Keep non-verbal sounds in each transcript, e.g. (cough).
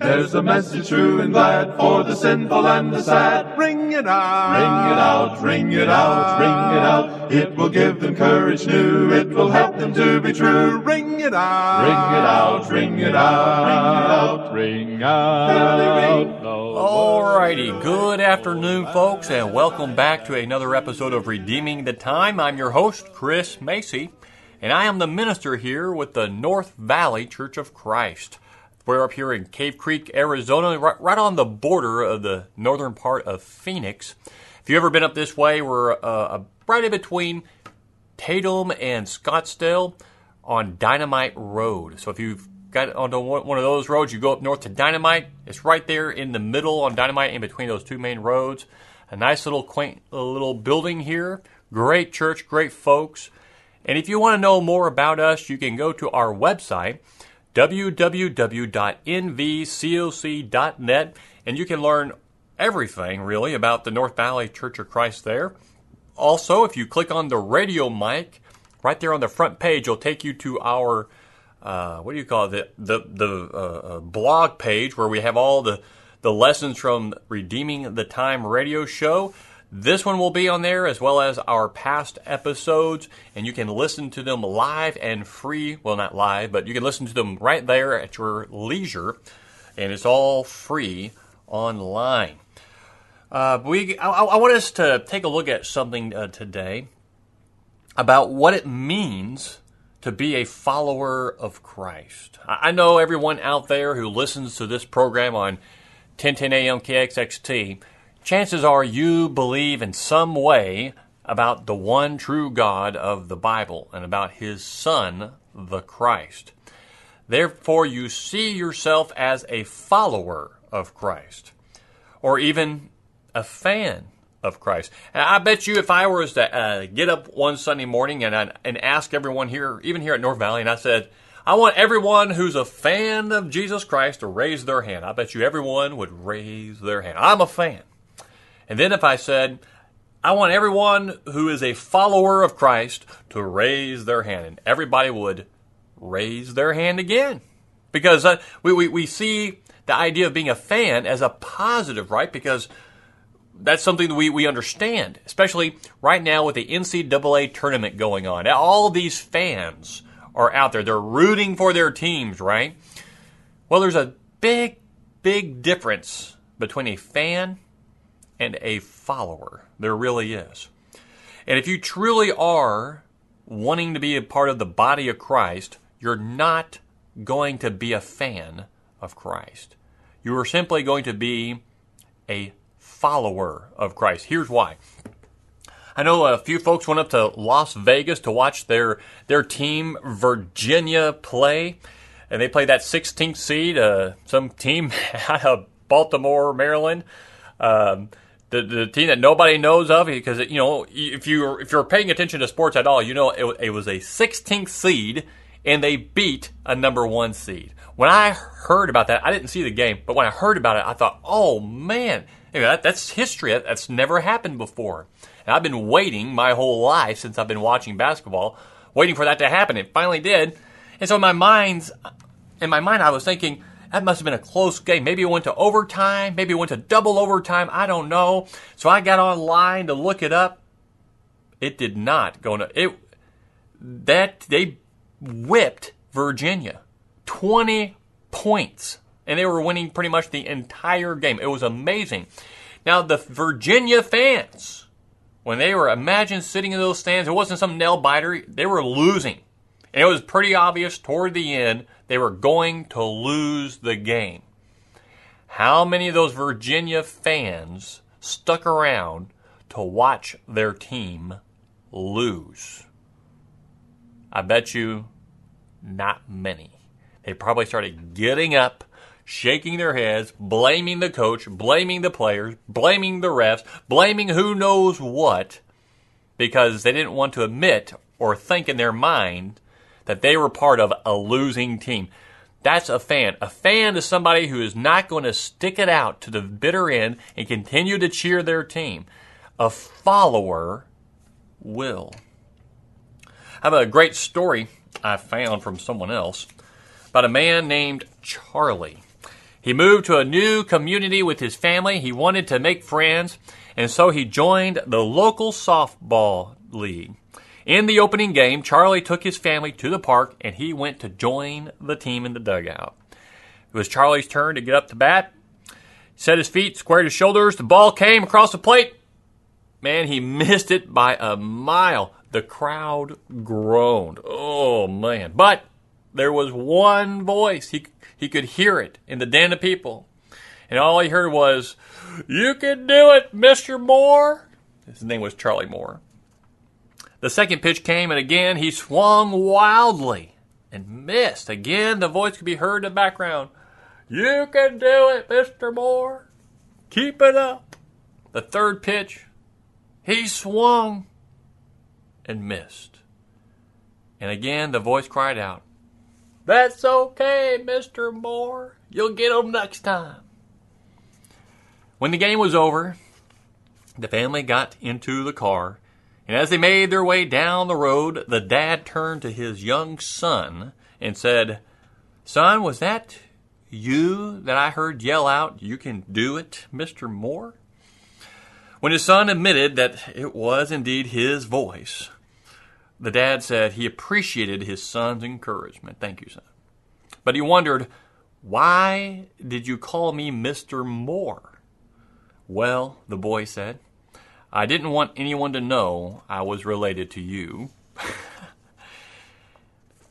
There's a message true and glad for the sinful and the sad. Ring it out, ring it out, ring it out, ring it out. It will give them courage new. It will help them to be true. Ring it out, ring it out, ring it out, ring it out, ring out. Alrighty, good afternoon, folks, and welcome back to another episode of Redeeming the Time. I'm your host, Chris Macy, and I am the minister here with the North Valley Church of Christ. We're up here in Cave Creek, Arizona, right, on the border of the northern part of Phoenix. If you've ever been up this way, we're uh, right in between Tatum and Scottsdale on Dynamite Road. So if you've got onto one of those roads, you go up north to Dynamite. It's right there in the middle on Dynamite, in between those two main roads. A nice little quaint little building here. Great church, great folks. And if you want to know more about us, you can go to our website www.nvcoc.net, and you can learn everything really about the North Valley Church of Christ there. Also, if you click on the radio mic, right there on the front page, it'll take you to our uh, what do you call it? The the, the uh, uh, blog page where we have all the the lessons from Redeeming the Time radio show. This one will be on there as well as our past episodes, and you can listen to them live and free. Well, not live, but you can listen to them right there at your leisure, and it's all free online. Uh, we, I, I, want us to take a look at something uh, today about what it means to be a follower of Christ. I know everyone out there who listens to this program on 1010 AM KXXT chances are you believe in some way about the one true God of the Bible and about His Son, the Christ. Therefore, you see yourself as a follower of Christ, or even a fan of Christ. And I bet you if I was to uh, get up one Sunday morning and, and ask everyone here, even here at North Valley, and I said, I want everyone who's a fan of Jesus Christ to raise their hand. I bet you everyone would raise their hand. I'm a fan. And then if I said, I want everyone who is a follower of Christ to raise their hand, and everybody would raise their hand again. Because uh, we, we, we see the idea of being a fan as a positive, right? Because that's something that we, we understand, especially right now with the NCAA tournament going on. All these fans are out there. They're rooting for their teams, right? Well, there's a big, big difference between a fan and a follower. There really is. And if you truly are wanting to be a part of the body of Christ, you're not going to be a fan of Christ. You are simply going to be a follower of Christ. Here's why. I know a few folks went up to Las Vegas to watch their their team Virginia play, and they played that 16th seed, uh, some team (laughs) out of Baltimore, Maryland. Um, the, the team that nobody knows of because you know if you if you're paying attention to sports at all, you know it, it was a 16th seed and they beat a number one seed. When I heard about that, I didn't see the game, but when I heard about it, I thought, oh man, that, that's history. That, that's never happened before. And I've been waiting my whole life since I've been watching basketball, waiting for that to happen. It finally did. And so in my mind's in my mind, I was thinking that must have been a close game. Maybe it went to overtime. Maybe it went to double overtime. I don't know. So I got online to look it up. It did not go to it. That they whipped Virginia, twenty points, and they were winning pretty much the entire game. It was amazing. Now the Virginia fans, when they were imagine sitting in those stands, it wasn't some nail biter. They were losing, it was pretty obvious toward the end they were going to lose the game. How many of those Virginia fans stuck around to watch their team lose? I bet you not many. They probably started getting up, shaking their heads, blaming the coach, blaming the players, blaming the refs, blaming who knows what, because they didn't want to admit or think in their mind that they were part of a losing team. That's a fan. A fan is somebody who is not going to stick it out to the bitter end and continue to cheer their team. A follower will. I have a great story I found from someone else about a man named Charlie. He moved to a new community with his family. He wanted to make friends, and so he joined the local softball league. In the opening game, Charlie took his family to the park and he went to join the team in the dugout. It was Charlie's turn to get up to bat. Set his feet, squared his shoulders. The ball came across the plate. Man, he missed it by a mile. The crowd groaned. Oh, man. But there was one voice. He, he could hear it in the den of people. And all he heard was, You can do it, Mr. Moore. His name was Charlie Moore. The second pitch came, and again he swung wildly and missed. Again, the voice could be heard in the background. You can do it, Mr. Moore. Keep it up. The third pitch, he swung and missed. And again, the voice cried out, That's okay, Mr. Moore. You'll get 'em next time. When the game was over, the family got into the car and as they made their way down the road, the dad turned to his young son and said, Son, was that you that I heard yell out, You can do it, Mr. Moore? When his son admitted that it was indeed his voice, the dad said he appreciated his son's encouragement. Thank you, son. But he wondered, Why did you call me Mr. Moore? Well, the boy said, I didn't want anyone to know I was related to you. (laughs)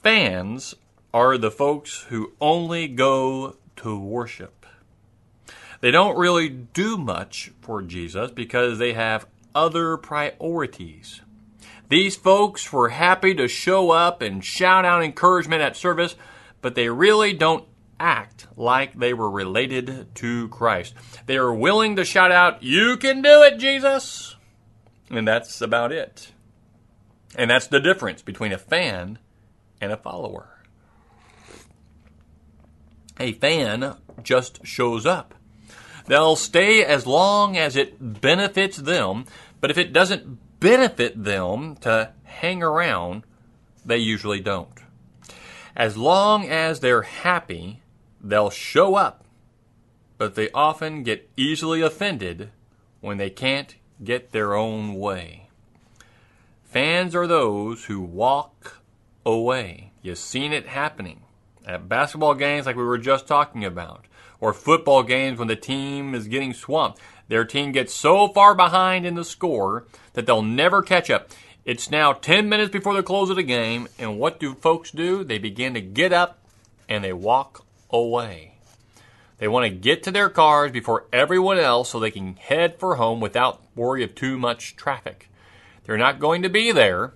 Fans are the folks who only go to worship. They don't really do much for Jesus because they have other priorities. These folks were happy to show up and shout out encouragement at service, but they really don't act like they were related to Christ. They are willing to shout out, You can do it, Jesus! And that's about it. And that's the difference between a fan and a follower. A fan just shows up. They'll stay as long as it benefits them, but if it doesn't benefit them to hang around, they usually don't. As long as they're happy, they'll show up, but they often get easily offended when they can't get their own way. Fans are those who walk away. You've seen it happening at basketball games like we were just talking about, or football games when the team is getting swamped. Their team gets so far behind in the score that they'll never catch up. It's now 10 minutes before the close of the game, and what do folks do? They begin to get up and they walk away. They want to get to their cars before everyone else so they can head for home without worry of too much traffic. They're not going to be there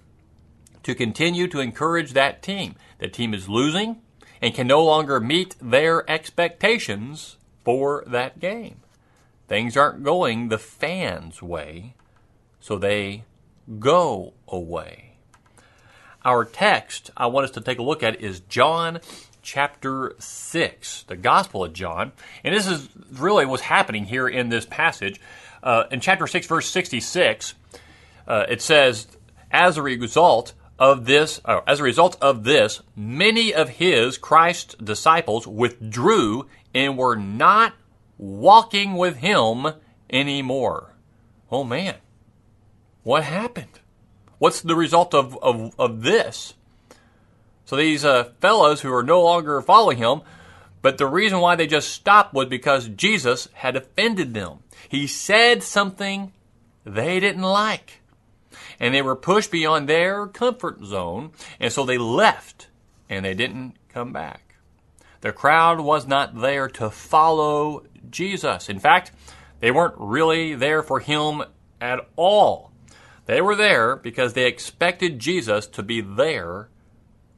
to continue to encourage that team. The team is losing and can no longer meet their expectations for that game. Things aren't going the fans' way, so they go away. Our text I want us to take a look at is John chapter 6, the Gospel of John. And this is really what's happening here in this passage. Uh, in chapter 6, verse 66, uh, it says, As a result of this, uh, as a result of this, many of his Christ's disciples withdrew and were not walking with him anymore. Oh man, what happened? What's the result of, of, of this? So these uh, fellows who are no longer following him, but the reason why they just stopped was because Jesus had offended them. He said something they didn't like. And they were pushed beyond their comfort zone, and so they left and they didn't come back. The crowd was not there to follow Jesus. In fact, they weren't really there for him at all. They were there because they expected Jesus to be there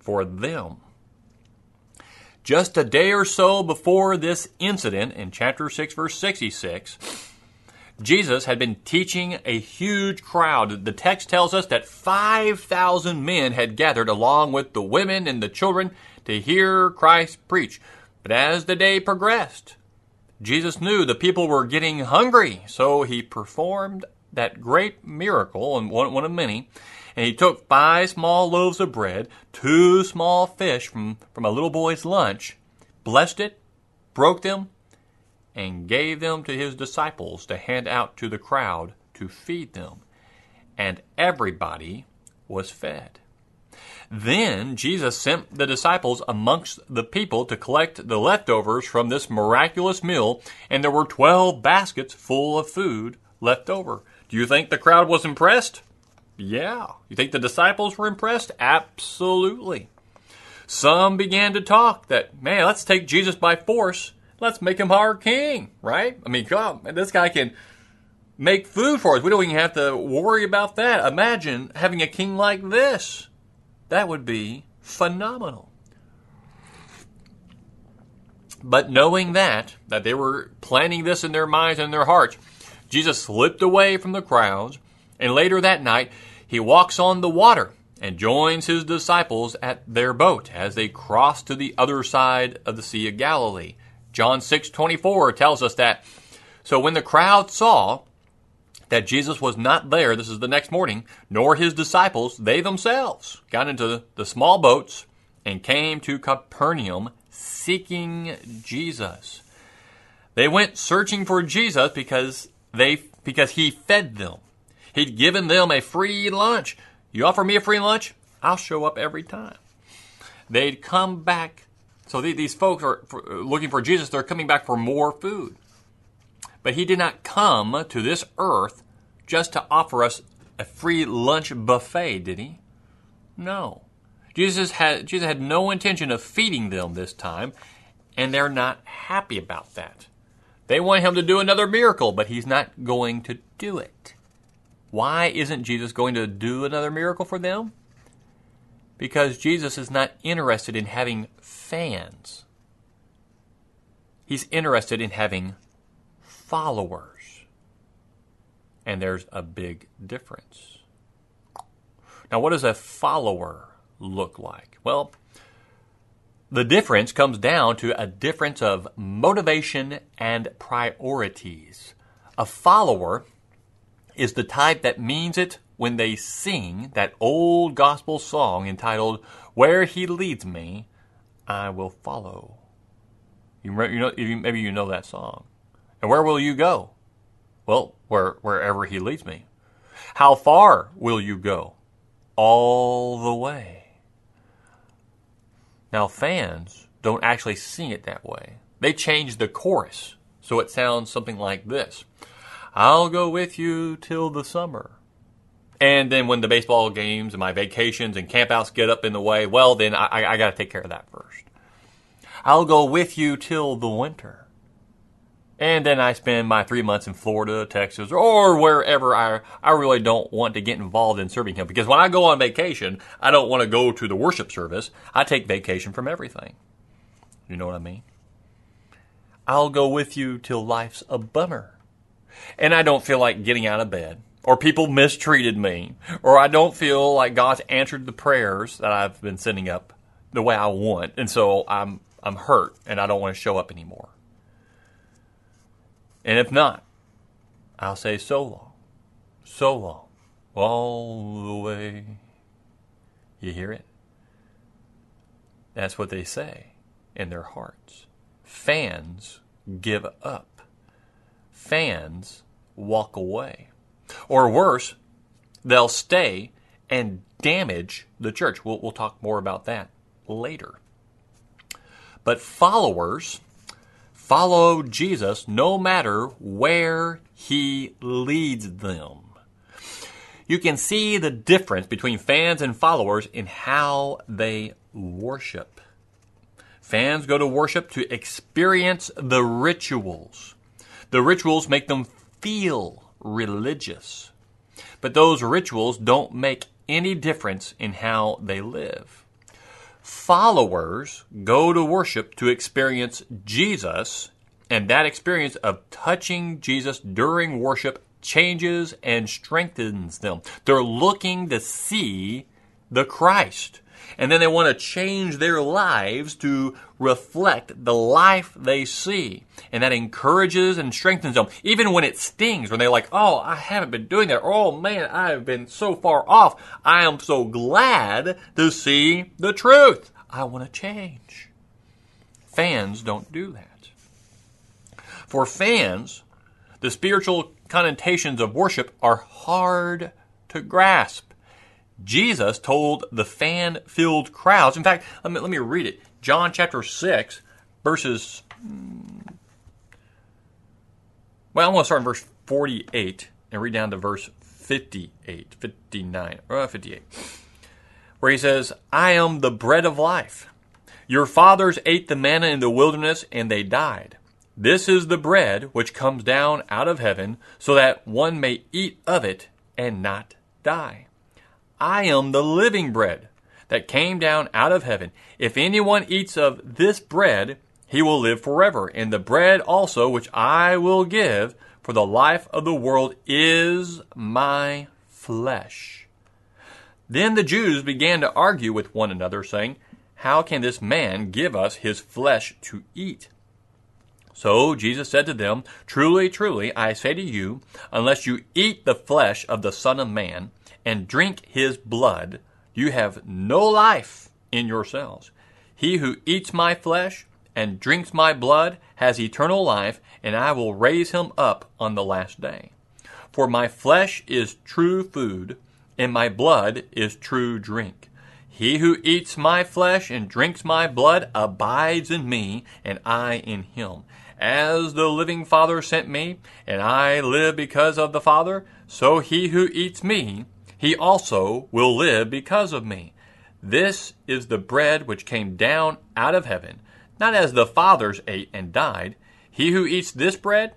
for them. just a day or so before this incident in chapter 6, verse 66, Jesus had been teaching a huge crowd. The text tells us that 5,000 men had gathered along with the women and the children to hear Christ preach. But as the day progressed, Jesus knew the people were getting hungry, so he performed that great miracle, and one, one of many, and he took five small loaves of bread, two small fish from, from a little boy's lunch, blessed it, broke them, and gave them to his disciples to hand out to the crowd to feed them. And everybody was fed. Then Jesus sent the disciples amongst the people to collect the leftovers from this miraculous meal, and there were twelve baskets full of food left over. Do you think the crowd was impressed? Yeah. You think the disciples were impressed? Absolutely. Some began to talk that, man, let's take Jesus by force. Let's make him our king, right? I mean, God, this guy can make food for us. We don't even have to worry about that. Imagine having a king like this. That would be phenomenal. But knowing that, that they were planning this in their minds and their hearts, Jesus slipped away from the crowds, and later that night, he walks on the water and joins his disciples at their boat as they cross to the other side of the Sea of Galilee. John 6:24 tells us that so when the crowd saw that Jesus was not there, this is the next morning, nor his disciples, they themselves got into the small boats and came to Capernaum seeking Jesus. They went searching for Jesus because they because he fed them. He'd given them a free lunch. You offer me a free lunch, I'll show up every time. They'd come back. So these folks are looking for Jesus. They're coming back for more food. But he did not come to this earth just to offer us a free lunch buffet, did he? No. Jesus had, Jesus had no intention of feeding them this time, and they're not happy about that. They want him to do another miracle, but he's not going to do it. Why isn't Jesus going to do another miracle for them? Because Jesus is not interested in having fans. He's interested in having followers. And there's a big difference. Now, what does a follower look like? Well, the difference comes down to a difference of motivation and priorities. A follower is the type that means it when they sing that old gospel song entitled "Where He Leads Me, I Will Follow." You, know, maybe you know that song. And where will you go? Well, where, wherever He leads me. How far will you go? All the way. Now, fans don't actually sing it that way. They change the chorus so it sounds something like this. I'll go with you till the summer. And then when the baseball games and my vacations and campouts get up in the way, well, then I, I got to take care of that first. I'll go with you till the winter. And then I spend my three months in Florida, Texas, or wherever I, I really don't want to get involved in serving Him. Because when I go on vacation, I don't want to go to the worship service. I take vacation from everything. You know what I mean? I'll go with you till life's a bummer and I don't feel like getting out of bed, or people mistreated me, or I don't feel like God's answered the prayers that I've been sending up the way I want, and so I'm I'm hurt and I don't want to show up anymore. And if not, I'll say so long, so long, all the way. You hear it? That's what they say in their hearts. Fans give up fans walk away. Or worse, they'll stay and damage the church. We'll, we'll talk more about that later. But followers follow Jesus no matter where he leads them. You can see the difference between fans and followers in how they worship. Fans go to worship to experience the rituals. The rituals make them feel religious. But those rituals don't make any difference in how they live. followers go to worship to experience Jesus, and that experience of touching Jesus during worship changes and strengthens them. They're looking to see the Christ. And then they want to change their lives to reflect the life they see. And that encourages and strengthens them, even when it stings, when they're like, oh, I haven't been doing that. Oh man, I have been so far off. I am so glad to see the truth. I want to change. Fans don't do that. For fans, the spiritual connotations of worship are hard to grasp. Jesus told the fan filled crowds, in fact, let me, let me read it. John chapter 6, verses. Well, I'm going to start in verse 48 and read down to verse 58, 59, uh, 58, where he says, I am the bread of life. Your fathers ate the manna in the wilderness and they died. This is the bread which comes down out of heaven, so that one may eat of it and not die. I am the living bread that came down out of heaven. If anyone eats of this bread, he will live forever. And the bread also which I will give for the life of the world is my flesh. Then the Jews began to argue with one another, saying, How can this man give us his flesh to eat? So Jesus said to them, Truly, truly, I say to you, unless you eat the flesh of the Son of Man, and drink his blood, you have no life in yourselves. He who eats my flesh and drinks my blood has eternal life, and I will raise him up on the last day. For my flesh is true food, and my blood is true drink. He who eats my flesh and drinks my blood abides in me, and I in him. As the living Father sent me, and I live because of the Father, so he who eats me he also will live because of me. This is the bread which came down out of heaven, not as the fathers ate and died. He who eats this bread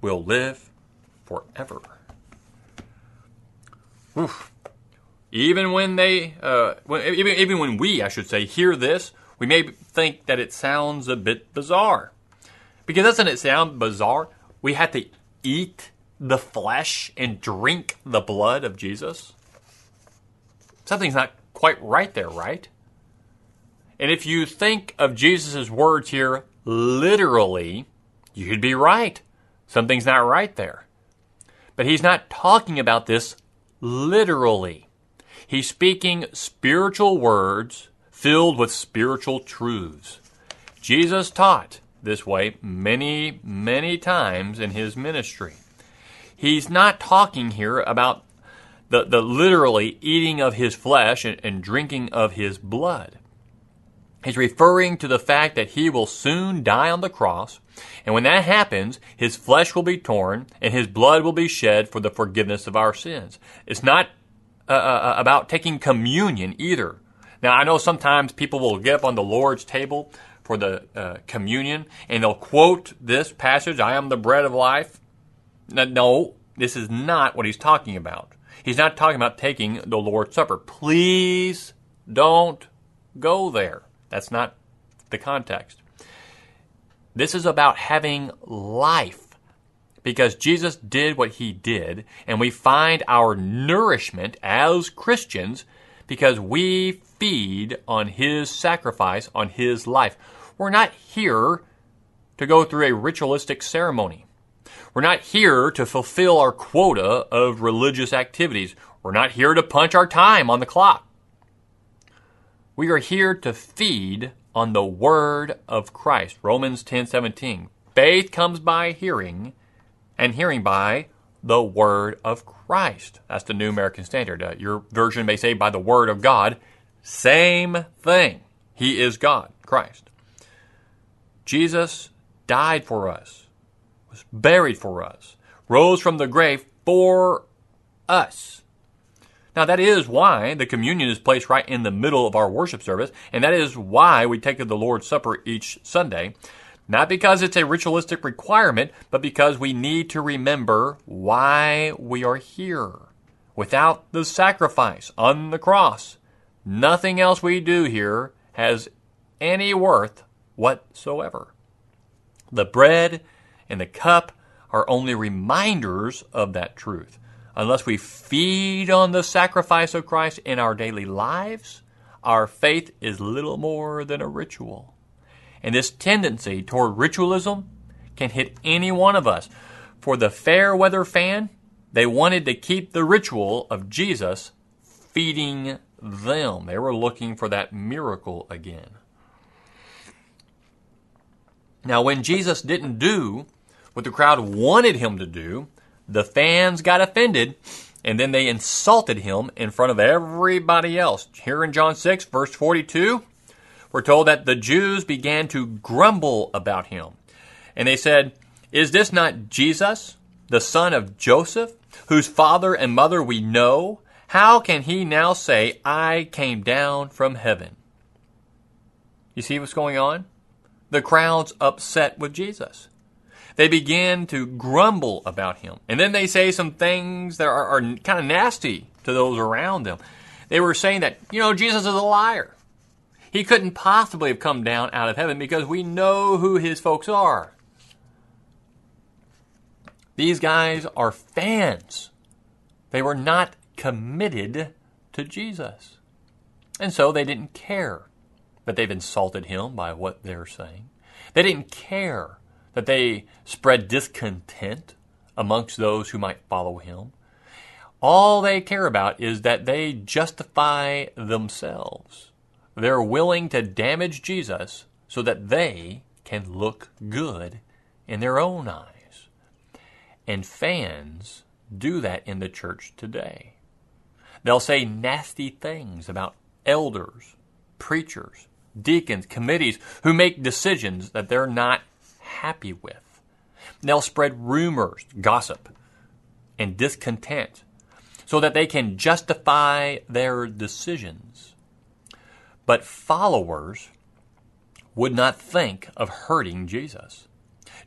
will live forever. Oof. Even when they, uh, when, even, even when we, I should say, hear this, we may think that it sounds a bit bizarre. Because doesn't it sound bizarre? We have to eat the flesh and drink the blood of Jesus? Something's not quite right there, right? And if you think of Jesus' words here literally, you'd be right. Something's not right there. But he's not talking about this literally. He's speaking spiritual words filled with spiritual truths. Jesus taught this way many, many times in his ministry. He's not talking here about the, the literally eating of his flesh and, and drinking of his blood. He's referring to the fact that he will soon die on the cross, and when that happens, his flesh will be torn and his blood will be shed for the forgiveness of our sins. It's not uh, uh, uh about taking communion either. Now, I know sometimes people will get up on the Lord's table for the uh, communion and they'll quote this passage, I am the bread of life. No, this is not what he's talking about. He's not talking about taking the Lord's Supper. Please don't go there. That's not the context. This is about having life. Because Jesus did what he did, and we find our nourishment as Christians because we feed on his sacrifice, on his life. We're not here to go through a ritualistic ceremony. We're not here to fulfill our quota of religious activities. We're not here to punch our time on the clock. We are here to feed on the word of Christ. Romans 10:17. Faith comes by hearing, and hearing by the word of Christ. That's the New American Standard. Uh, your version may say by the word of God. Same thing. He is God, Christ. Jesus died for us was buried for us, rose from the grave for us. Now, that is why the communion is placed right in the middle of our worship service, and that is why we take the Lord's Supper each Sunday. Not because it's a ritualistic requirement, but because we need to remember why we are here. Without the sacrifice on the cross, nothing else we do here has any worth whatsoever. The bread and the cup are only reminders of that truth. Unless we feed on the sacrifice of Christ in our daily lives, our faith is little more than a ritual. And this tendency toward ritualism can hit any one of us. For the fair weather fan, they wanted to keep the ritual of Jesus feeding them. They were looking for that miracle again. Now, when Jesus didn't do what the crowd wanted him to do, the fans got offended and then they insulted him in front of everybody else. Here in John 6, verse 42, we're told that the Jews began to grumble about him. And they said, Is this not Jesus, the son of Joseph, whose father and mother we know? How can he now say, I came down from heaven? You see what's going on? The crowd's upset with Jesus they begin to grumble about him. And then they say some things that are, are kind of nasty to those around them. They were saying that, you know, Jesus is a liar. He couldn't possibly have come down out of heaven because we know who his folks are. These guys are fans. They were not committed to Jesus. And so they didn't care that they've insulted him by what they're saying. They didn't care that they spread discontent amongst those who might follow him. All they care about is that they justify themselves. They're willing to damage Jesus so that they can look good in their own eyes. And fans do that in the church today. They'll say nasty things about elders, preachers, deacons, committees who make decisions that they're not happy with. They'll spread rumors, gossip, and discontent so that they can justify their decisions. But followers would not think of hurting Jesus.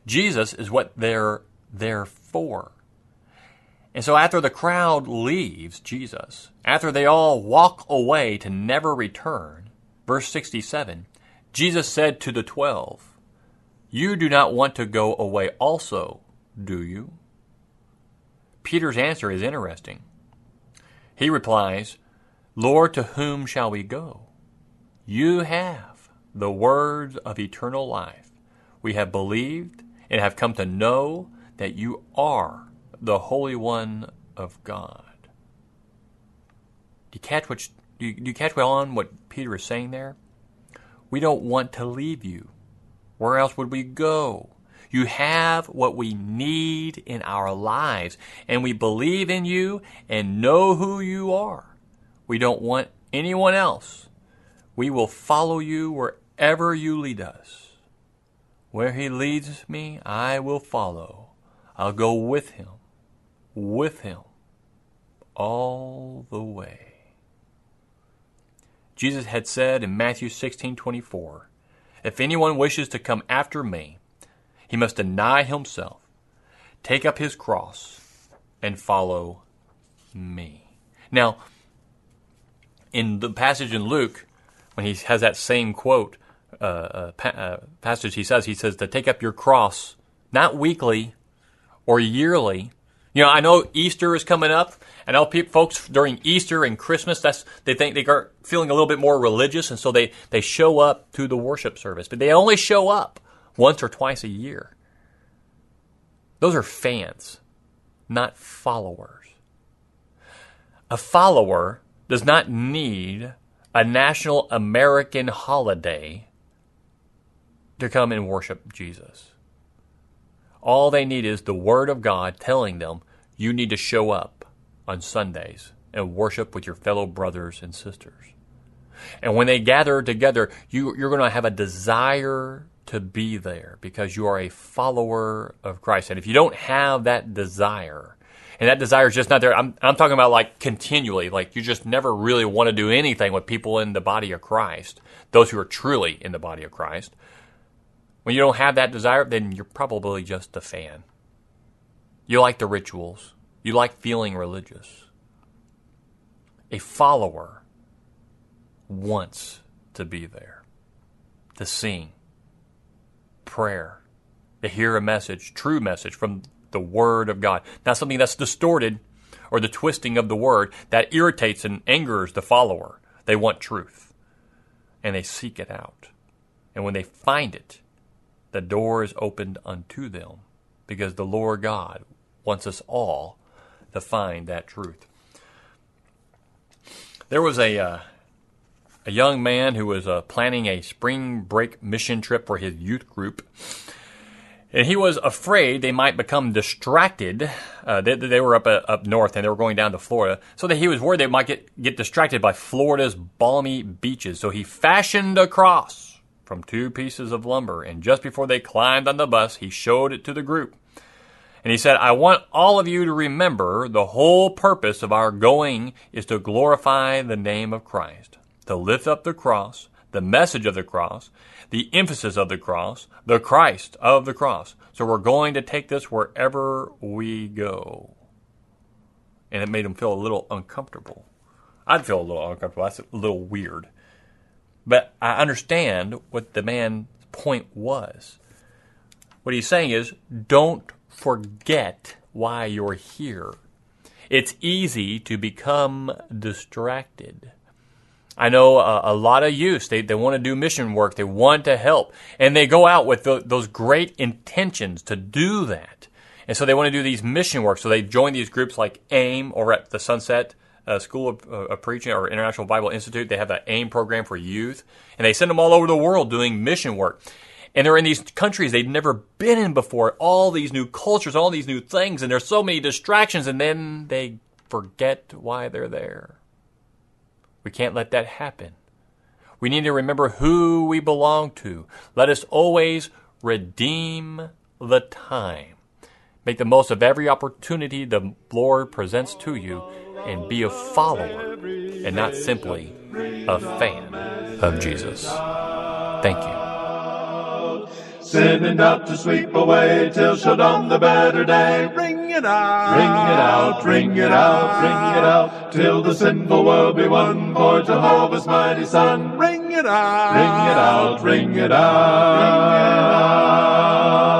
Jesus is what they're there for. And so after the crowd leaves Jesus, after they all walk away to never return, verse 67, Jesus said to the twelve, you do not want to go away also, do you? Peter's answer is interesting. He replies, Lord, to whom shall we go? You have the words of eternal life. We have believed and have come to know that you are the Holy One of God. Do you catch what do you, do you catch well on what Peter is saying there? We don't want to leave you. Where else would we go? You have what we need in our lives, and we believe in you and know who you are. We don't want anyone else. We will follow you wherever you lead us. Where he leads me, I will follow. I'll go with him, with him, all the way. Jesus had said in Matthew 16 24, if anyone wishes to come after me, he must deny himself, take up his cross, and follow me. Now, in the passage in Luke, when he has that same quote, uh, uh, pa- uh, passage, he says, he says to take up your cross, not weekly or yearly. You know, I know Easter is coming up, I know people, folks during Easter and Christmas, that's they think they are feeling a little bit more religious, and so they they show up to the worship service, but they only show up once or twice a year. Those are fans, not followers. A follower does not need a national American holiday to come and worship Jesus. All they need is the Word of God telling them you need to show up on Sundays and worship with your fellow brothers and sisters. And when they gather together, you, you're going to have a desire to be there because you are a follower of Christ. And if you don't have that desire, and that desire is just not there, I'm, I'm talking about like continually, like you just never really want to do anything with people in the body of Christ, those who are truly in the body of Christ. When you don't have that desire, then you're probably just a fan. You like the rituals. You like feeling religious. A follower wants to be there. to sing, prayer, to hear a message, true message from the Word of God, not something that's distorted or the twisting of the Word that irritates and angers the follower. They want truth, and they seek it out. And when they find it, the door is opened unto them because the Lord God wants us all to find that truth. There was a uh, a young man who was uh, planning a spring break mission trip for his youth group. And he was afraid they might become distracted. Uh, they, they, were up uh, up north and they were going down to Florida, so that he was worried they might get get distracted by Florida's balmy beaches. So he fashioned a cross from two pieces of lumber, and just before they climbed on the bus, he showed it to the group. And he said, I want all of you to remember the whole purpose of our going is to glorify the name of Christ, to lift up the cross, the message of the cross, the emphasis of the cross, the Christ of the cross. So we're going to take this wherever we go. And it made him feel a little uncomfortable. I'd feel a little uncomfortable. That's a little weird. But I understand what the man's point was. What he's saying is don't forget why you're here. It's easy to become distracted. I know a, a lot of youth, they, they want to do mission work, they want to help, and they go out with the, those great intentions to do that. And so they want to do these mission work, so they join these groups like AIM or at the Sunset uh, School of, uh, of, Preaching or International Bible Institute. They have that AIM program for youth, and they send them all over the world doing mission work and they're in these countries they've never been in before, all these new cultures, all these new things, and there's so many distractions, and then they forget why they're there. We can't let that happen. We need to remember who we belong to. Let us always redeem the time. Make the most of every opportunity the Lord presents to you and be a follower and not simply a fan of Jesus. Thank you sending out to sweep away till shall dawn the better day. Ring it out, ring it out, ring it out, ring it out, till the sinful world be won for Jehovah's mighty Son. Ring it out, ring it out, ring it out. Ring it out. Three